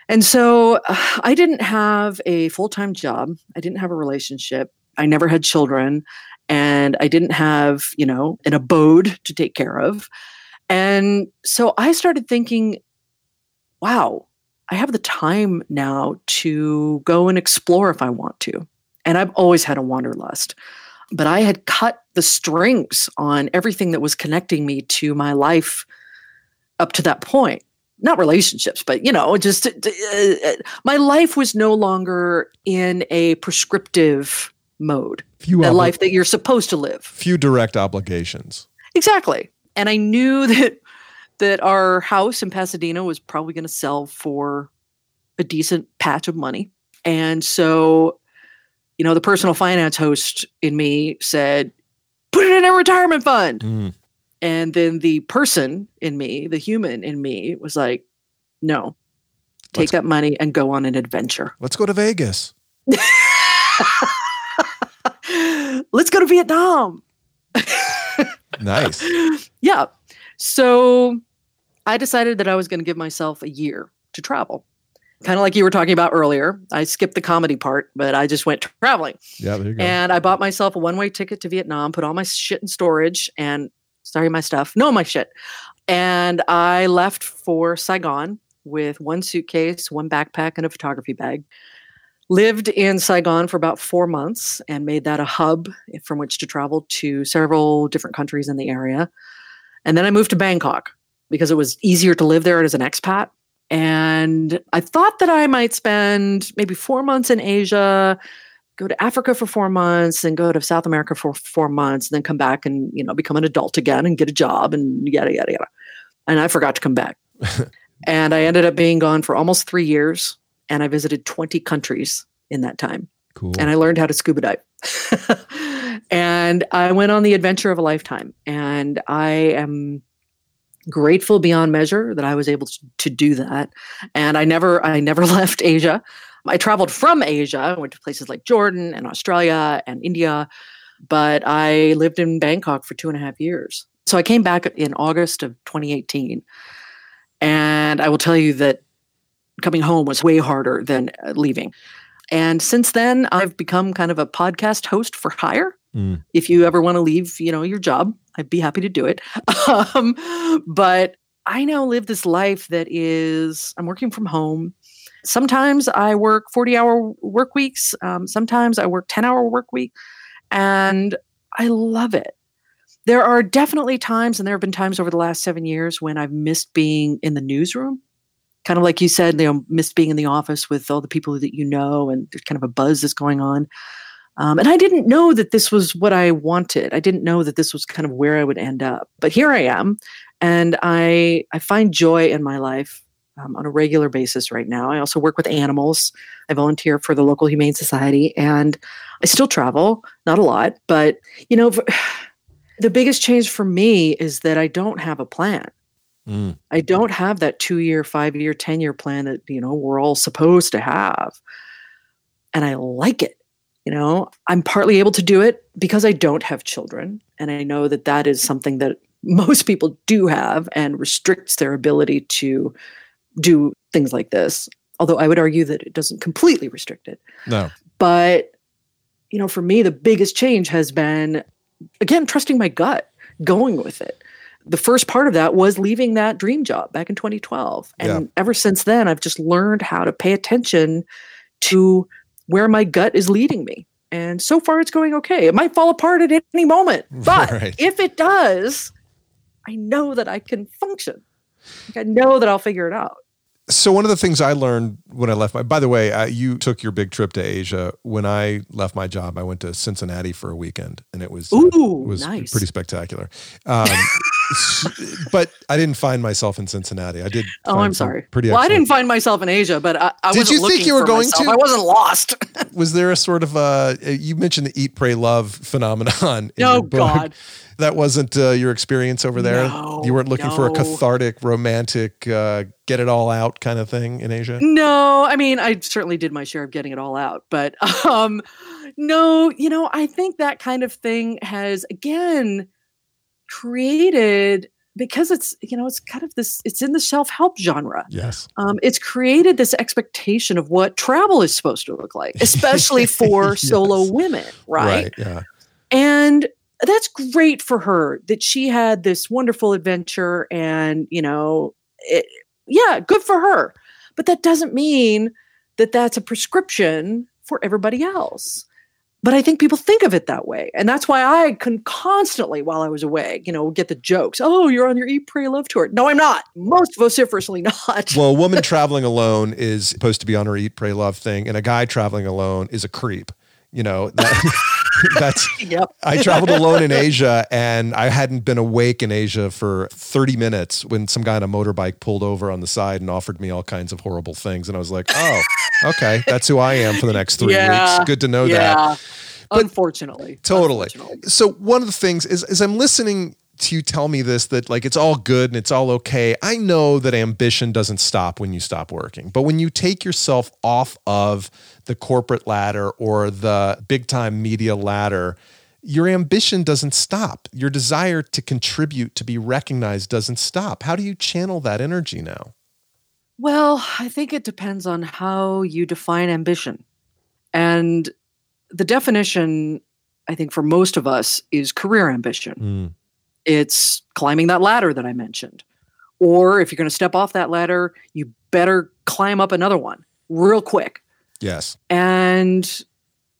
[SPEAKER 2] And so uh, I didn't have a full time job. I didn't have a relationship. I never had children and I didn't have, you know, an abode to take care of. And so I started thinking, wow, I have the time now to go and explore if I want to. And I've always had a wanderlust, but I had cut the strings on everything that was connecting me to my life up to that point. Not relationships, but you know, just uh, uh, my life was no longer in a prescriptive mode
[SPEAKER 1] Few,
[SPEAKER 2] the
[SPEAKER 1] obli-
[SPEAKER 2] life that you're supposed to live.
[SPEAKER 1] few direct obligations.
[SPEAKER 2] Exactly. And I knew that that our house in Pasadena was probably going to sell for a decent patch of money. And so, you know, the personal finance host in me said, put it in a retirement fund.
[SPEAKER 1] Mm.
[SPEAKER 2] And then the person in me, the human in me, was like, no, take
[SPEAKER 1] Let's-
[SPEAKER 2] that money and go on an adventure.
[SPEAKER 1] Let's go to Vegas.
[SPEAKER 2] Let's go to Vietnam.
[SPEAKER 1] Nice.
[SPEAKER 2] yeah. So I decided that I was going to give myself a year to travel. Kind of like you were talking about earlier. I skipped the comedy part, but I just went traveling.
[SPEAKER 1] Yeah, there you go.
[SPEAKER 2] And I bought myself a one way ticket to Vietnam, put all my shit in storage and sorry, my stuff. No, my shit. And I left for Saigon with one suitcase, one backpack, and a photography bag. Lived in Saigon for about four months and made that a hub from which to travel to several different countries in the area. And then I moved to Bangkok because it was easier to live there as an expat. And I thought that I might spend maybe four months in Asia, go to Africa for four months, and go to South America for four months, and then come back and you know become an adult again and get a job and yada yada yada. And I forgot to come back, and I ended up being gone for almost three years, and I visited twenty countries in that time
[SPEAKER 1] cool.
[SPEAKER 2] and I learned how to scuba dive. and I went on the adventure of a lifetime. And I am grateful beyond measure that I was able to, to do that. And I never I never left Asia. I traveled from Asia, I went to places like Jordan and Australia and India, but I lived in Bangkok for two and a half years. So I came back in August of 2018. And I will tell you that coming home was way harder than uh, leaving. And since then, I've become kind of a podcast host for hire.
[SPEAKER 1] Mm.
[SPEAKER 2] If you ever want to leave, you know, your job, I'd be happy to do it. Um, but I now live this life that is, I'm working from home. Sometimes I work 40 hour work weeks. Um, sometimes I work 10 hour work week. And I love it. There are definitely times, and there have been times over the last seven years when I've missed being in the newsroom kind of like you said, you know, miss being in the office with all the people that you know, and there's kind of a buzz that's going on. Um, and I didn't know that this was what I wanted. I didn't know that this was kind of where I would end up. But here I am, and I I find joy in my life um, on a regular basis right now. I also work with animals. I volunteer for the local humane society, and I still travel, not a lot, but you know, the biggest change for me is that I don't have a plan.
[SPEAKER 1] Mm.
[SPEAKER 2] I don't have that two year, five year, 10 year plan that, you know, we're all supposed to have. And I like it. You know, I'm partly able to do it because I don't have children. And I know that that is something that most people do have and restricts their ability to do things like this. Although I would argue that it doesn't completely restrict it.
[SPEAKER 1] No.
[SPEAKER 2] But, you know, for me, the biggest change has been, again, trusting my gut, going with it. The first part of that was leaving that dream job back in 2012. And
[SPEAKER 1] Yeah.
[SPEAKER 2] ever since then, I've just learned how to pay attention to where my gut is leading me. And so far, it's going okay. It might fall apart at any moment. But
[SPEAKER 1] Right.
[SPEAKER 2] if it does, I know that I can function. Like, I know that I'll figure it out.
[SPEAKER 1] So one of the things I learned when I left my, by the way, uh, you took your big trip to Asia. When I left my job, I went to Cincinnati for a weekend, and it was
[SPEAKER 2] Ooh,
[SPEAKER 1] it was
[SPEAKER 2] nice.
[SPEAKER 1] pretty spectacular. Um, but I didn't find myself in Cincinnati. I did.
[SPEAKER 2] Oh, I'm sorry.
[SPEAKER 1] Pretty.
[SPEAKER 2] well, I didn't find myself in Asia, but I, I
[SPEAKER 1] Did
[SPEAKER 2] wasn't
[SPEAKER 1] you think you were going
[SPEAKER 2] myself.
[SPEAKER 1] to?
[SPEAKER 2] I wasn't lost.
[SPEAKER 1] Was there a sort of uh you mentioned the eat, pray, love phenomenon? in
[SPEAKER 2] oh
[SPEAKER 1] book.
[SPEAKER 2] God.
[SPEAKER 1] that wasn't uh, your experience over there.
[SPEAKER 2] No,
[SPEAKER 1] you weren't looking for a cathartic, romantic, uh, get it all out kind of thing in Asia.
[SPEAKER 2] No, I mean, I certainly did my share of getting it all out, but um, no, you know, I think that kind of thing has again created because it's you know it's kind of this it's in the self-help genre
[SPEAKER 1] Yes.
[SPEAKER 2] um, it's created this expectation of what travel is supposed to look like especially for
[SPEAKER 1] Yes.
[SPEAKER 2] solo women right?
[SPEAKER 1] Yeah.
[SPEAKER 2] and that's great for her that she had this wonderful adventure and you know it, yeah good for her but that doesn't mean that that's a prescription for everybody else but i think people think of it that way and that's why i can constantly while i was away you know get the jokes oh you're on your eat pray love tour no i'm not most vociferously not
[SPEAKER 1] Well, a woman traveling alone is supposed to be on her eat, pray, love thing, and a guy traveling alone is a creep. You know, that, that's
[SPEAKER 2] yep
[SPEAKER 1] I traveled alone in Asia and I hadn't been awake in Asia for 30 minutes when some guy on a motorbike pulled over on the side and offered me all kinds of horrible things. And I was like, oh, okay, that's who I am for the next three
[SPEAKER 2] Yeah,
[SPEAKER 1] weeks. Good to know that.
[SPEAKER 2] yeah unfortunately.
[SPEAKER 1] Totally.
[SPEAKER 2] Unfortunately.
[SPEAKER 1] So one of the things is as I'm listening you tell me this that like it's all good and it's all okay. I know that ambition doesn't stop when you stop working. But when you take yourself off of the corporate ladder or the big time media ladder, your ambition doesn't stop. Your desire to contribute, to be recognized doesn't stop. How do you channel that energy now?
[SPEAKER 2] Well, I think it depends on how you define ambition. And the definition, I think, for most of us is career ambition.
[SPEAKER 1] Mm.
[SPEAKER 2] It's climbing that ladder that I mentioned. Or if you're going to step off that ladder, you better climb up another one real quick.
[SPEAKER 1] Yes.
[SPEAKER 2] And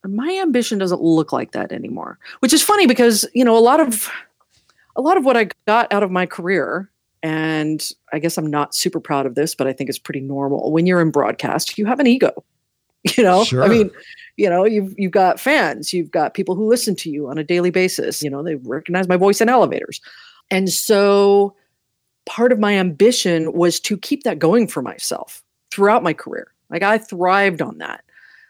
[SPEAKER 2] my ambition doesn't look like that anymore, which is funny because, you know, a lot of a lot of what I got out of my career and I guess I'm not super proud of this, but I think it's pretty normal. When you're in broadcast, you have an ego. You know,
[SPEAKER 1] Sure.
[SPEAKER 2] I mean, you know, you've you've got fans, you've got people who listen to you on a daily basis. You know, they recognize my voice in elevators, and so part of my ambition was to keep that going for myself throughout my career. Like I thrived on that.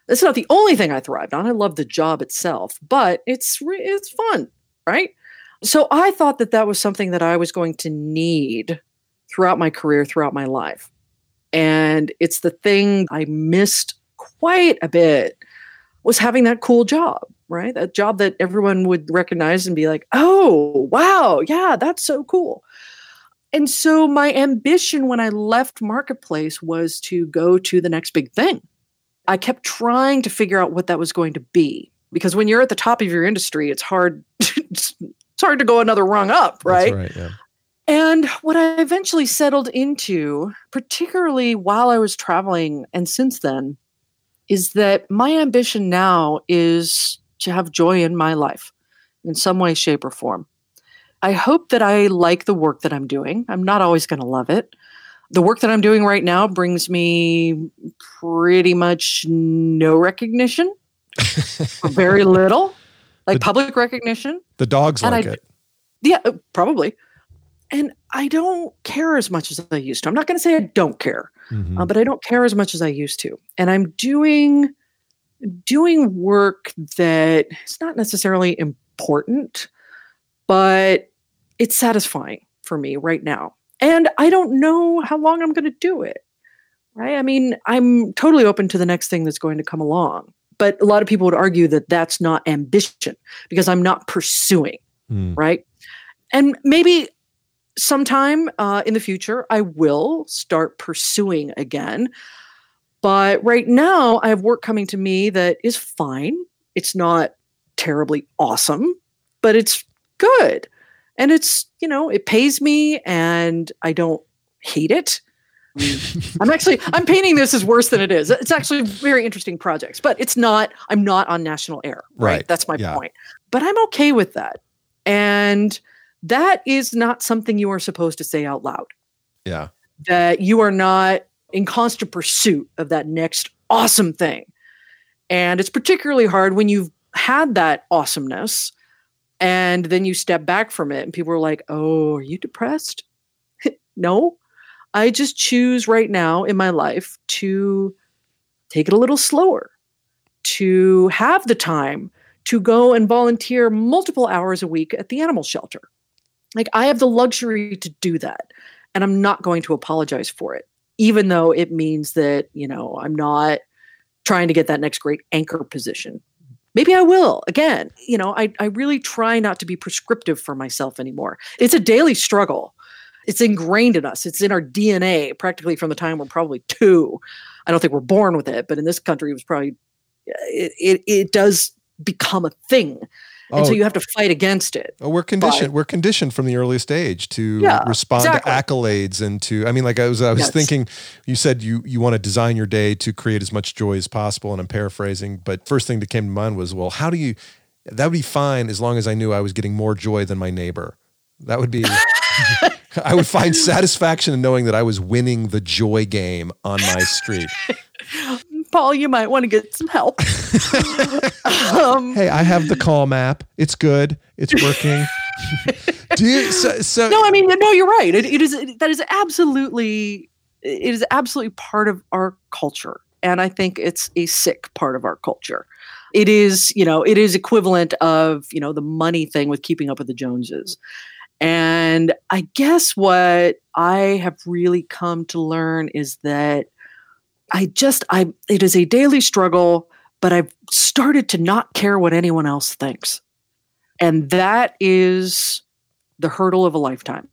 [SPEAKER 2] That's not the only thing I thrived on. I love the job itself, but it's it's fun, right? So I thought that that was something that I was going to need throughout my career, throughout my life. And it's the thing I missed quite a bit was having that cool job, right? That job that everyone would recognize and be like, "Oh, wow, yeah, that's so cool." And so my ambition when I left marketplace was to go to the next big thing. I kept trying to figure out what that was going to be because when you're at the top of your industry, it's hard it's hard to go another rung up, right?
[SPEAKER 1] Right. Yeah.
[SPEAKER 2] And what I eventually settled into, particularly while I was traveling and since then, is that my ambition now is to have joy in my life in some way, shape, or form. I hope that I like the work that I'm doing. I'm not always going to love it. The work that I'm doing right now brings me pretty much no recognition, very little, like
[SPEAKER 1] The-
[SPEAKER 2] public recognition.
[SPEAKER 1] The dogs
[SPEAKER 2] And
[SPEAKER 1] like
[SPEAKER 2] I-
[SPEAKER 1] it.
[SPEAKER 2] Yeah, uh, probably. And I don't care as much as I used to. I'm not going to say I don't care,
[SPEAKER 1] Mhm.
[SPEAKER 2] uh, but I don't care as much as I used to. And I'm doing doing work that is not necessarily important, but it's satisfying for me right now. And I don't know how long I'm going to do it. Right? I mean, I'm totally open to the next thing that's going to come along. But a lot of people would argue that that's not ambition because I'm not pursuing
[SPEAKER 1] Mm.
[SPEAKER 2] right? And maybe sometime uh, in the future, I will start pursuing again. But right now, I have work coming to me that is fine. It's not terribly awesome, but it's good. And it's, you know, it pays me and I don't hate it. I'm actually I'm painting this as worse than it is. It's actually very interesting projects, but it's not I'm not on national air, right?
[SPEAKER 1] Right.
[SPEAKER 2] That's my
[SPEAKER 1] Yeah.
[SPEAKER 2] point. But I'm okay with that. And that is not something you are supposed to say out loud.
[SPEAKER 1] Yeah.
[SPEAKER 2] That you are not in constant pursuit of that next awesome thing. And it's particularly hard when you've had that awesomeness and then you step back from it and people are like, "Oh, are you depressed?" no. I just choose right now in my life to take it a little slower, to have the time to go and volunteer multiple hours a week at the animal shelter. Like, I have the luxury to do that, and I'm not going to apologize for it, even though it means that, you know, I'm not trying to get that next great anchor position. Maybe I will again. You know, I, I really try not to be prescriptive for myself anymore. It's a daily struggle it's ingrained in us. It's in our DNA practically from the time we're probably two. I don't think we're born with it, but in this country, it was probably uh, it. It, it does become a thing, and
[SPEAKER 1] Oh,
[SPEAKER 2] so you have to fight against it.
[SPEAKER 1] Oh, we're conditioned. We're conditioned from the earliest age to
[SPEAKER 2] Yeah,
[SPEAKER 1] respond
[SPEAKER 2] exactly.
[SPEAKER 1] to accolades and to. I mean, like I was, I was
[SPEAKER 2] Yes.
[SPEAKER 1] thinking. You said you you want to design your day to create as much joy as possible, and I'm paraphrasing. But first thing that came to mind was, well, how do you? That would be fine as long as I knew I was getting more joy than my neighbor. That would be. I would find satisfaction in knowing that I was winning the joy game on my street.
[SPEAKER 2] Paul, you might want to get some help. um,
[SPEAKER 1] Hey, I have the Calm app. It's good. It's working. do you? So, so
[SPEAKER 2] no, I mean, no, you're right. It, it is that is absolutely it is absolutely part of our culture, and I think it's a sick part of our culture. It is, you know, it is equivalent of, you know, the money thing with keeping up with the Joneses. And I guess what I have really come to learn is that I just I it is a daily struggle, but I've started to not care what anyone else thinks. And that is the hurdle of a lifetime.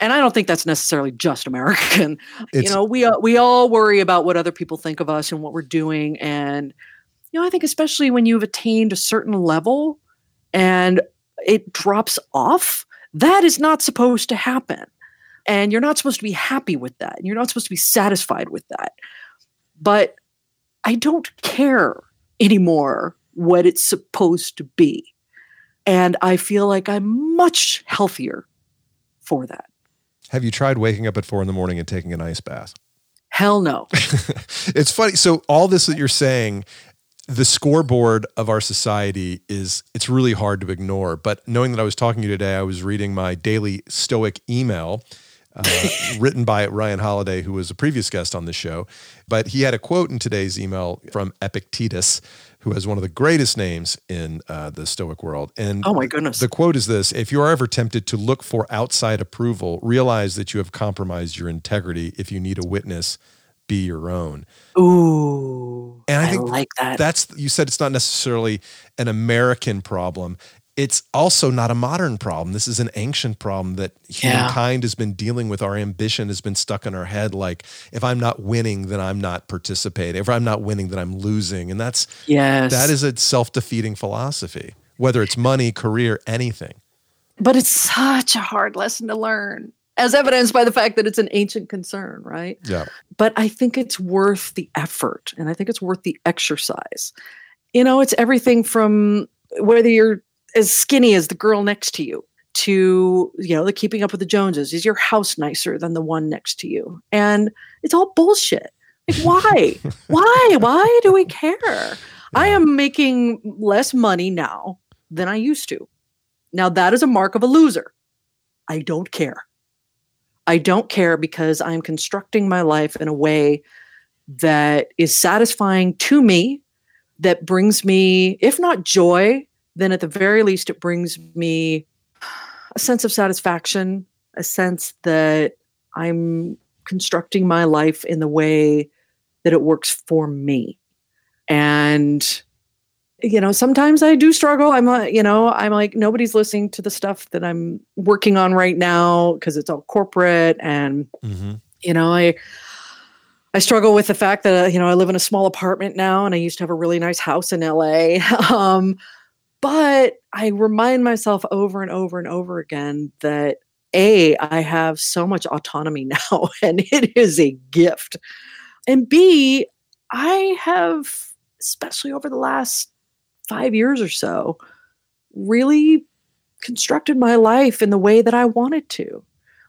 [SPEAKER 2] And I don't think that's necessarily just American.
[SPEAKER 1] It's-
[SPEAKER 2] you know, we uh, we all worry about what other people think of us and what we're doing and you know, I think especially when you've attained a certain level and it drops off, that is not supposed to happen. And you're not supposed to be happy with that. And you're not supposed to be satisfied with that. But I don't care anymore what it's supposed to be. And I feel like I'm much healthier for that.
[SPEAKER 1] Have you tried waking up at four in the morning and taking an ice bath?
[SPEAKER 2] Hell no.
[SPEAKER 1] it's funny. So all this that you're saying, the scoreboard of our society is it's really hard to ignore. But knowing that I was talking to you today, I was reading my daily Stoic email. Uh, written by Ryan Holiday, who was a previous guest on the show. But he had a quote in today's email from Epictetus, who has one of the greatest names in uh, the Stoic world. And
[SPEAKER 2] Oh my goodness.
[SPEAKER 1] the quote is this If you are ever tempted to look for outside approval, realize that you have compromised your integrity. If you need a witness, be your own.
[SPEAKER 2] Ooh.
[SPEAKER 1] And I think
[SPEAKER 2] like that.
[SPEAKER 1] That's, you said it's not necessarily an American problem. It's also not a modern problem. This is an ancient problem that
[SPEAKER 2] Yeah.
[SPEAKER 1] humankind has been dealing with. Our ambition has been stuck in our head. Like, if I'm not winning, then I'm not participating. If I'm not winning, then I'm losing. And that's,
[SPEAKER 2] yes.
[SPEAKER 1] that is a self defeating philosophy, whether it's money, career, anything.
[SPEAKER 2] But it's such a hard lesson to learn, as evidenced by the fact that it's an ancient concern, right?
[SPEAKER 1] Yeah.
[SPEAKER 2] But I think it's worth the effort and I think it's worth the exercise. You know, it's everything from whether you're as skinny as the girl next to you to, you know, the keeping up with the Joneses. Is your house nicer than the one next to you? And it's all bullshit. Like, why? why? Why do we care? I am making less money now than I used to. Now, that is a mark of a loser. I don't care. I don't care because I'm constructing my life in a way that is satisfying to me, that brings me, if not joy, then at the very least, it brings me a sense of satisfaction, a sense that I'm constructing my life in the way that it works for me. And you know, sometimes I do struggle. I'm like, you know, I'm like, nobody's listening to the stuff that I'm working on right now because it's all corporate. And,
[SPEAKER 1] Mm-hmm.
[SPEAKER 2] you know, I, I struggle with the fact that, uh, you know, I live in a small apartment now and I used to have a really nice house in LA. um, but I remind myself over and over and over again that A, I have so much autonomy now and it is a gift. And B, I have, especially over the last five years or so, really constructed my life in the way that I wanted to.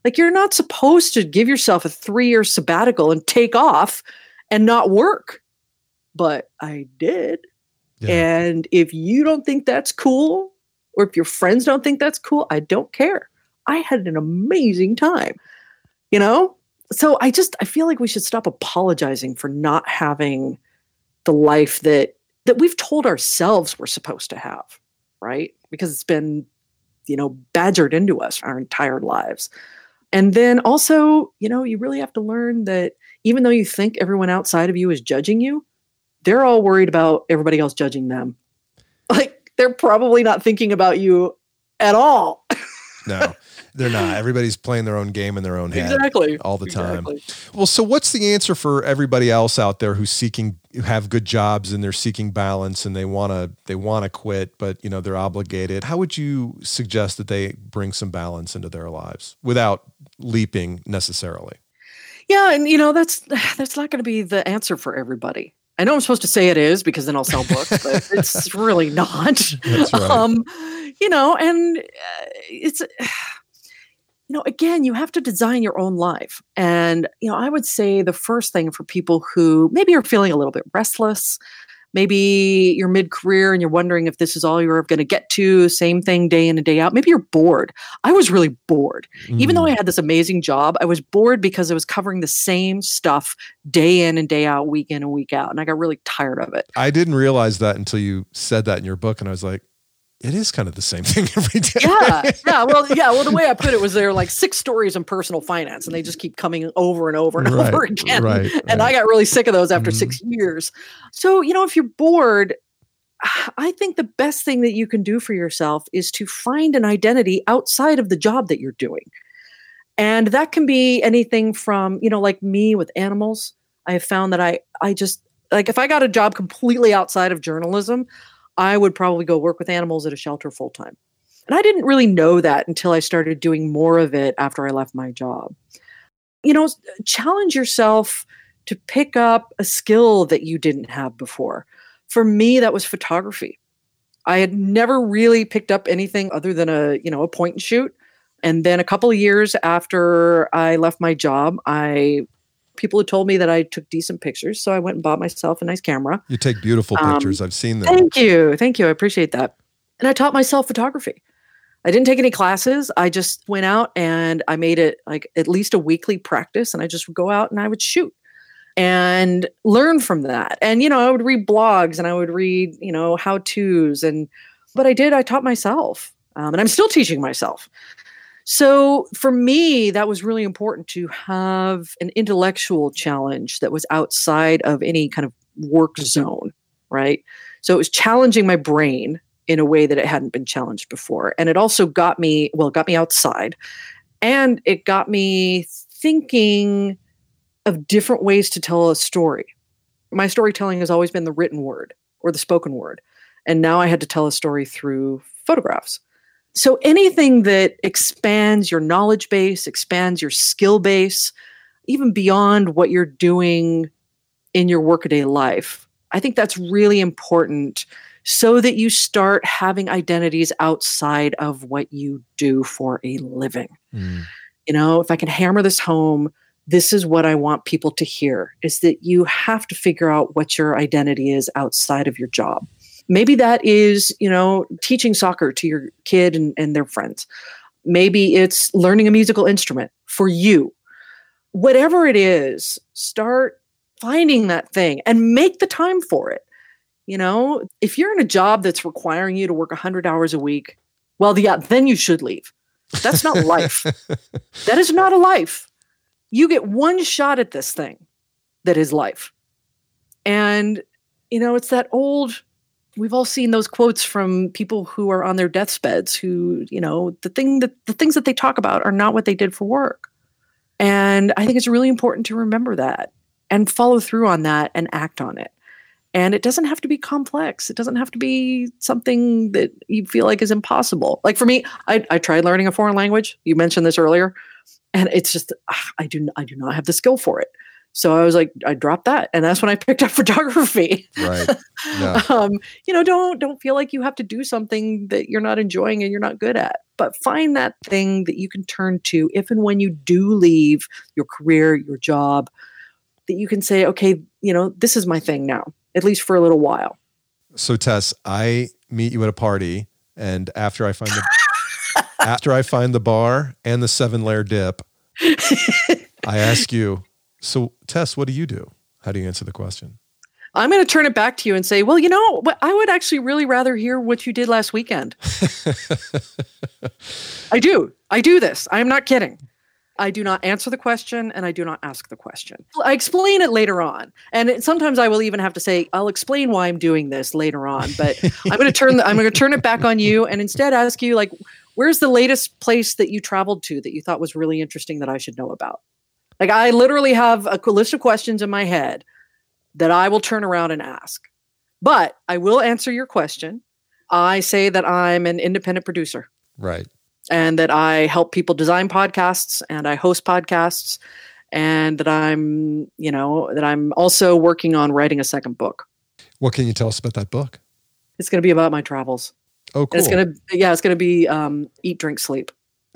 [SPEAKER 2] Like, you're not supposed to give yourself a three year sabbatical and take off and not work. But I did.
[SPEAKER 1] Yeah.
[SPEAKER 2] And if you don't think that's cool, or if your friends don't think that's cool, I don't care. I had an amazing time, you know? So I just, I feel like we should stop apologizing for not having the life that that we've told ourselves we're supposed to have, right? Because it's been, you know, badgered into us our entire lives. And then also, you know, you really have to learn that even though you think everyone outside of you is judging you, they're all worried about everybody else judging them. Like they're probably not thinking about you at all.
[SPEAKER 1] No, they're not. Everybody's playing their own game in their own head
[SPEAKER 2] exactly.
[SPEAKER 1] all the time.
[SPEAKER 2] Exactly.
[SPEAKER 1] Well, so what's the answer for everybody else out there who's seeking who have good jobs and they're seeking balance and they want to they want to quit but you know they're obligated. How would you suggest that they bring some balance into their lives without leaping necessarily?
[SPEAKER 2] Yeah, and you know that's that's not going to be the answer for everybody. I know I'm supposed to say it is because then I'll sell books, but it's really not.
[SPEAKER 1] That's right.
[SPEAKER 2] Um, you know, and uh, it's you know, again, you have to design your own life. And you know, I would say the first thing for people who maybe are feeling a little bit restless, Maybe you're mid career and you're wondering if this is all you're going to get to, same thing day in and day out. Maybe you're bored. I was really bored. Mm. Even though I mm. had this amazing job, I was bored because I was covering the same stuff day in and day out, week in and week out. And I got really tired of it.
[SPEAKER 1] I didn't realize that until you said that in your book. And I was like, it is kind of the same thing every day.
[SPEAKER 2] Yeah, yeah. Well, yeah. Well, the way I put it was there are like six stories in personal finance, and they just keep coming over and over and right, over again. Right, and right. I got really sick of those after mm-hmm. six years. So you know, if you're bored, I think the best thing that you can do for yourself is to find an identity outside of the job that you're doing, and that can be anything from you know, like me with animals. I have found that I I just like if I got a job completely outside of journalism. I would probably go work with animals at a shelter full time. And I didn't really know that until I started doing more of it after I left my job. You know, challenge yourself to pick up a skill that you didn't have before. For me, that was photography. I had never really picked up anything other than a, you know, a point and shoot. And then a couple of years after I left my job, I people had told me that I took decent pictures, so I went and bought myself a nice camera.
[SPEAKER 1] You take beautiful um, pictures. I've seen them.
[SPEAKER 2] Thank you, thank you. I appreciate that. And I taught myself photography. I didn't take any classes. I just went out and I made it like at least a weekly practice, and I just would go out and I would shoot and learn from that. And you know, I would read blogs and I would read you know how tos and but I did. I taught myself, um, and I'm still teaching myself. So for me, that was really important to have an intellectual challenge that was outside of any kind of work mm-hmm. zone, right? So it was challenging my brain in a way that it hadn't been challenged before. And it also got me, well, it got me outside and it got me thinking of different ways to tell a story. My storytelling has always been the written word or the spoken word. And now I had to tell a story through photographs. So anything that expands your knowledge base, expands your skill base, even beyond what you're doing in your workaday life, I think that's really important so that you start having identities outside of what you do for a living. Mm. You know, if I can hammer this home, this is what I want people to hear is that you have to figure out what your identity is outside of your job. Maybe that is, you know, teaching soccer to your kid and, and their friends. Maybe it's learning a musical instrument for you. Whatever it is, start finding that thing and make the time for it. You know, if you're in a job that's requiring you to work 100 hours a week, well, yeah, then you should leave. That's not life. that is not a life. You get one shot at this thing that is life. And, you know, it's that old we've all seen those quotes from people who are on their deathbeds who you know the thing that the things that they talk about are not what they did for work. And i think it's really important to remember that and follow through on that and act on it. And it doesn't have to be complex. It doesn't have to be something that you feel like is impossible. Like for me i, I tried learning a foreign language. You mentioned this earlier. And it's just ah, i do i do not have the skill for it so I was like, I dropped that, and that's when I picked up photography. Right. Yeah. um, you know, don't don't feel like you have to do something that you're not enjoying and you're not good at, but find that thing that you can turn to if and when you do leave your career, your job, that you can say, okay, you know, this is my thing now, at least for a little while.
[SPEAKER 1] So Tess, I meet you at a party, and after I find the after I find the bar and the seven layer dip, I ask you so, Tess, what do you do? How do you answer the question?
[SPEAKER 2] I'm going to turn it back to you and say, well, you know, I would actually really rather hear what you did last weekend. I do. I do this. I'm not kidding. I do not answer the question and I do not ask the question. I explain it later on. And it, sometimes I will even have to say, I'll explain why I'm doing this later on, but I'm going to turn the, I'm going to turn it back on you and instead ask you like where's the latest place that you traveled to that you thought was really interesting that I should know about? Like I literally have a list of questions in my head that I will turn around and ask. But I will answer your question. I say that I'm an independent producer.
[SPEAKER 1] Right.
[SPEAKER 2] And that I help people design podcasts and I host podcasts and that I'm, you know, that I'm also working on writing a second book.
[SPEAKER 1] What can you tell us about that book?
[SPEAKER 2] It's going to be about my travels.
[SPEAKER 1] Oh, cool.
[SPEAKER 2] And it's going to, yeah, it's going to be um, eat, drink, sleep.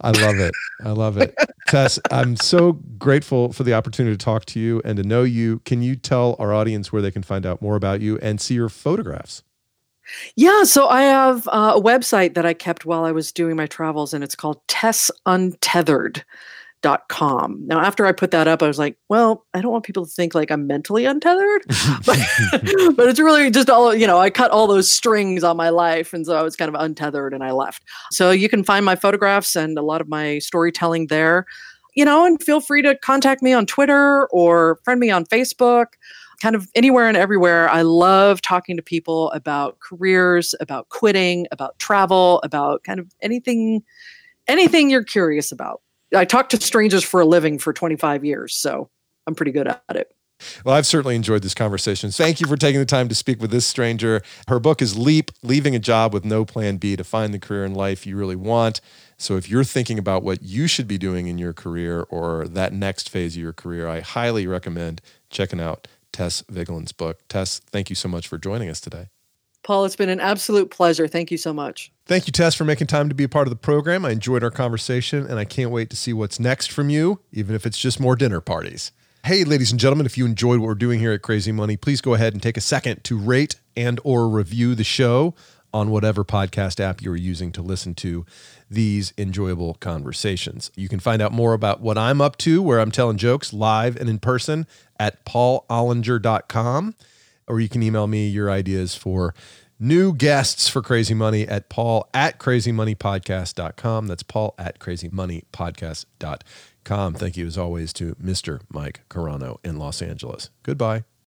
[SPEAKER 1] I love it. I love it. Tess, I'm so grateful for the opportunity to talk to you and to know you. Can you tell our audience where they can find out more about you and see your photographs?
[SPEAKER 2] Yeah, so I have uh, a website that I kept while I was doing my travels, and it's called tessuntethered.com. Now, after I put that up, I was like, well, I don't want people to think like I'm mentally untethered, but, but it's really just all, you know, I cut all those strings on my life. And so I was kind of untethered and I left. So you can find my photographs and a lot of my storytelling there, you know, and feel free to contact me on Twitter or friend me on Facebook kind of anywhere and everywhere. I love talking to people about careers, about quitting, about travel, about kind of anything anything you're curious about. I talk to strangers for a living for 25 years, so I'm pretty good at it.
[SPEAKER 1] Well, I've certainly enjoyed this conversation. Thank you for taking the time to speak with this stranger. Her book is Leap Leaving a Job with No Plan B to Find the Career in Life You Really Want. So, if you're thinking about what you should be doing in your career or that next phase of your career, I highly recommend checking out Tess Vigeland's book. Tess, thank you so much for joining us today.
[SPEAKER 2] Paul, it's been an absolute pleasure. Thank you so much.
[SPEAKER 1] Thank you, Tess, for making time to be a part of the program. I enjoyed our conversation, and I can't wait to see what's next from you, even if it's just more dinner parties. Hey, ladies and gentlemen, if you enjoyed what we're doing here at Crazy Money, please go ahead and take a second to rate and or review the show on whatever podcast app you're using to listen to these enjoyable conversations. You can find out more about what I'm up to, where I'm telling jokes live and in person at paulollinger.com, or you can email me your ideas for new guests for Crazy Money at paul at crazymoneypodcast.com. That's paul at crazymoneypodcast.com. Thank you, as always, to Mr. Mike Carano in Los Angeles. Goodbye.